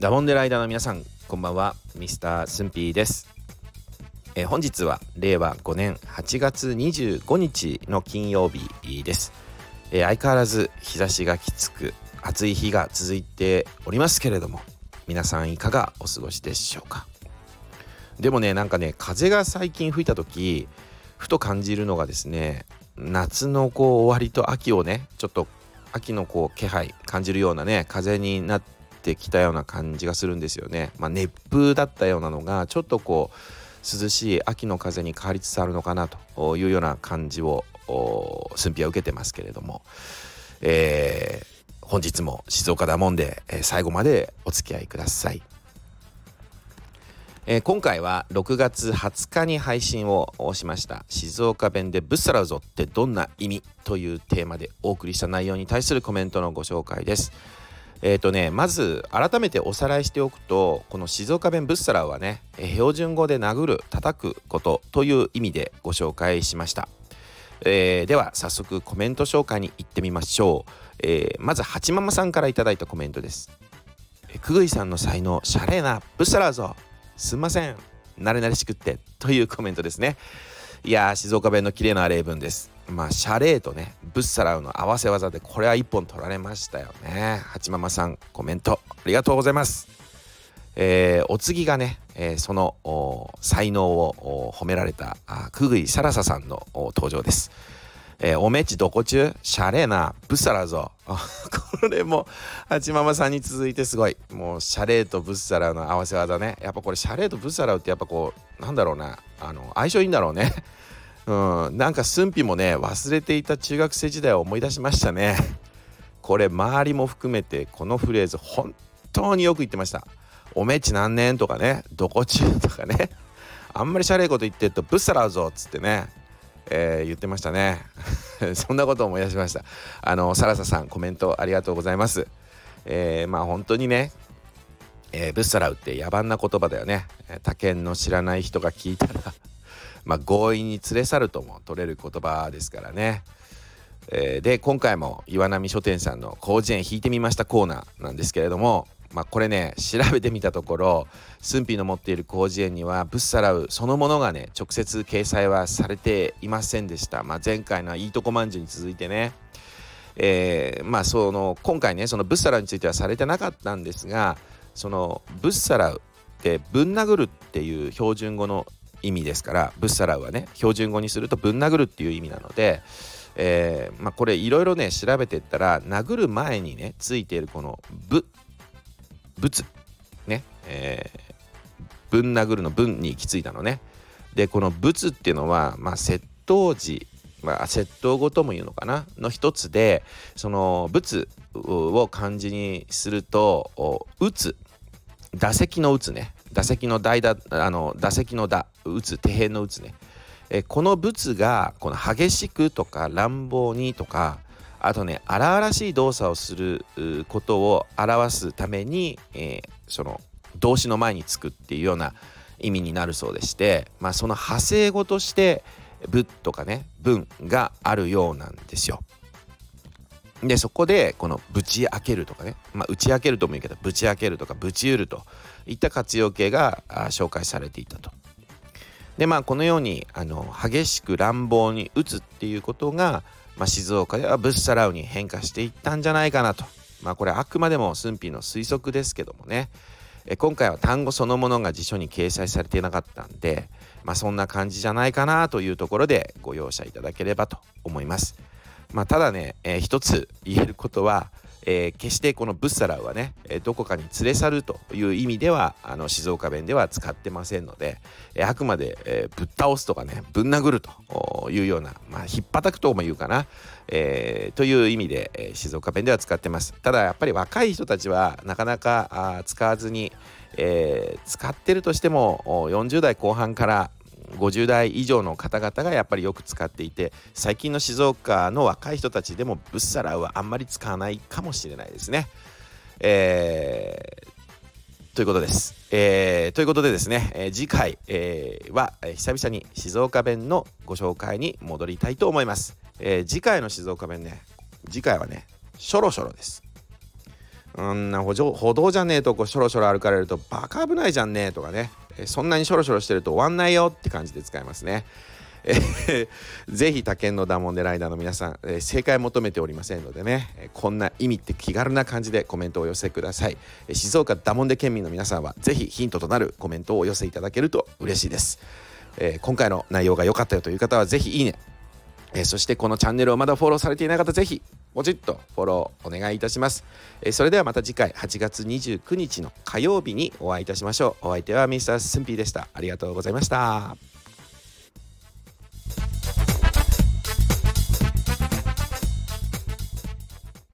ダモンデライダーの皆さんこんばんは。ミスタースンピーです。えー、本日は令和5年8月25日の金曜日です、えー、相変わらず日差しがきつく暑い日が続いておりますけれども皆さんいかがお過ごしでしょうか？でもねなんかね風が最近吹いた時ふと感じるのがですね夏のこう終わりと秋をねちょっと秋のこう気配感じるようなね風になっててきたような感じがするんですよね。まあ、熱風だったようなのがちょっとこう涼しい秋の風に変わりつつあるのかなというような感じを寸評は受けてますけれども、えー、本日も静岡だもんで、えー、最後までお付き合いください。えー、今回は6月20日に配信をしました静岡弁でブッサラウゾってどんな意味というテーマでお送りした内容に対するコメントのご紹介です。え、ー、とねまず改めておさらいしておくとこの静岡弁ブッサラウはね標準語で殴る叩くことという意味でご紹介しました、えー、では早速コメント紹介に行ってみましょう、えー、まず八ママさんから頂いたコメントです。くぐいさんの才能シャレーなブッサラウぞ。すんません。慣れ慣れしくって。というコメントですね。いや静岡弁の綺麗な例文です。まあシャレーとねブッサラウの合わせ技でこれは一本取られましたよね。八ママさんコメントありがとうございます。えー、お次がね、えー、その才能を褒められたくぐいさらささんの登場です、えー、おめちどこ中？シャレーなブッサラぞ。これも八ママさんに続いてすごい。もうシャレーとブッサラの合わせ技ね。やっぱこれシャレーとブッサラウってやっぱこうなんだろうな。あの相性いいんだろうね。うん、なんか駿府もね忘れていた中学生時代を思い出しましたね。これ周りも含めてこのフレーズ本当によく言ってました。おめち何年とかね。どこ中とかね。あんまりシャレいこと言ってるとぶっさらうぞっつってね、えー、言ってましたね。そんなことを思い出しました。あのサラサさんコメントありがとうございます。えー、まあ本当にねえー、ブッサラウって野蛮な言葉だよね。他県の知らない人が聞いたら まあ、強引に連れ去るとも取れる言葉ですからね。えー、で今回も岩波書店さんの「広辞苑引いてみました」コーナーなんですけれども、まあ、これね調べてみたところ駿府の持っている広辞苑にはブッサラウそのものがね直接掲載はされていませんでした、まあ、前回のいいとこまんじゅうに続いてね。えー、まあその今回ねそのブッサラウについてはされてなかったんですがそのブッサラウってぶん殴るっていう標準語の意味ですからブッサラウはね標準語にするとぶん殴るっていう意味なので、えー、まあ、これいろいろね調べてったら殴る前にねついているこの「ぶ」「仏」ね、えー、ぶん殴るの「ぶん」に行き着いたのね。でこの「仏」っていうのは、まあ、窃盗時まあ、窃盗語とも言うのかな？の一つでその仏を漢字にすると「打つ」打席の打つね。打席の代打あの打席の打打つ手辺の打つね。えこの物がこの激しくとか乱暴にとかあとね荒々しい動作をすることを表すために、えー、その動詞の前につくっていうような意味になるそうでして、まあ、その派生語として「ぶ」とかね「文」があるようなんですよ。でそこでこのぶち開けるとかね、まあ、打ち開けるともいいけどぶち開けるとかぶちうるといった活用形が紹介されていたと。でまあこのようにあの激しく乱暴に打つっていうことが、まあ、静岡ではブッサラウに変化していったんじゃないかなと。まあこれあくまでも駿府の推測ですけどもねえ今回は単語そのものが辞書に掲載されていなかったんで、まあ、そんな感じじゃないかなというところでご容赦いただければと思います。まあ、ただね、えー、一つ言えることは、えー、決してこのブッサラウはね、えどこかに連れ去るという意味ではあの静岡弁では使ってませんので、えあくまで、えぶっ倒すとかねぶん殴るというような、まあ、引っ叩くとも言うかな、え、という意味で、え静岡弁では使ってます。ただやっぱり若い人たちはなかなかあ使わずに、え使ってるとしても40代後半から50代以上の方々がやっぱりよく使っていて最近の静岡の若い人たちでもブッサラウはあんまり使わないかもしれないですね。えー、ということです。えー、ということでですね、えー、次回、えー、は、え久々に静岡弁のご紹介に戻りたいと思います。え次回の静岡弁ね、次回はね、しょろしょろです。あんな歩道じゃねえとこしょろしょろ歩かれるとバカ危ないじゃんねとかねそんなにしょろしょろしてると終わんないよって感じで使いますね。え、ぜひ他県のダモンデライダーの皆さん、えー、正解求めておりませんのでね、えー、こんな意味って気軽な感じでコメントをお寄せください、えー、静岡ダモンデ県民の皆さんはぜひヒントとなるコメントをお寄せいただけると嬉しいです、え、今回の内容が良かったよという方はぜひいいね、え、そしてこのチャンネルをまだフォローされていない方ぜひポチッとフォローお願いいたします。えそれではまた次回8月29日の火曜日にお会いいたしましょう。お相手は Mr. スンピーでした。ありがとうございました。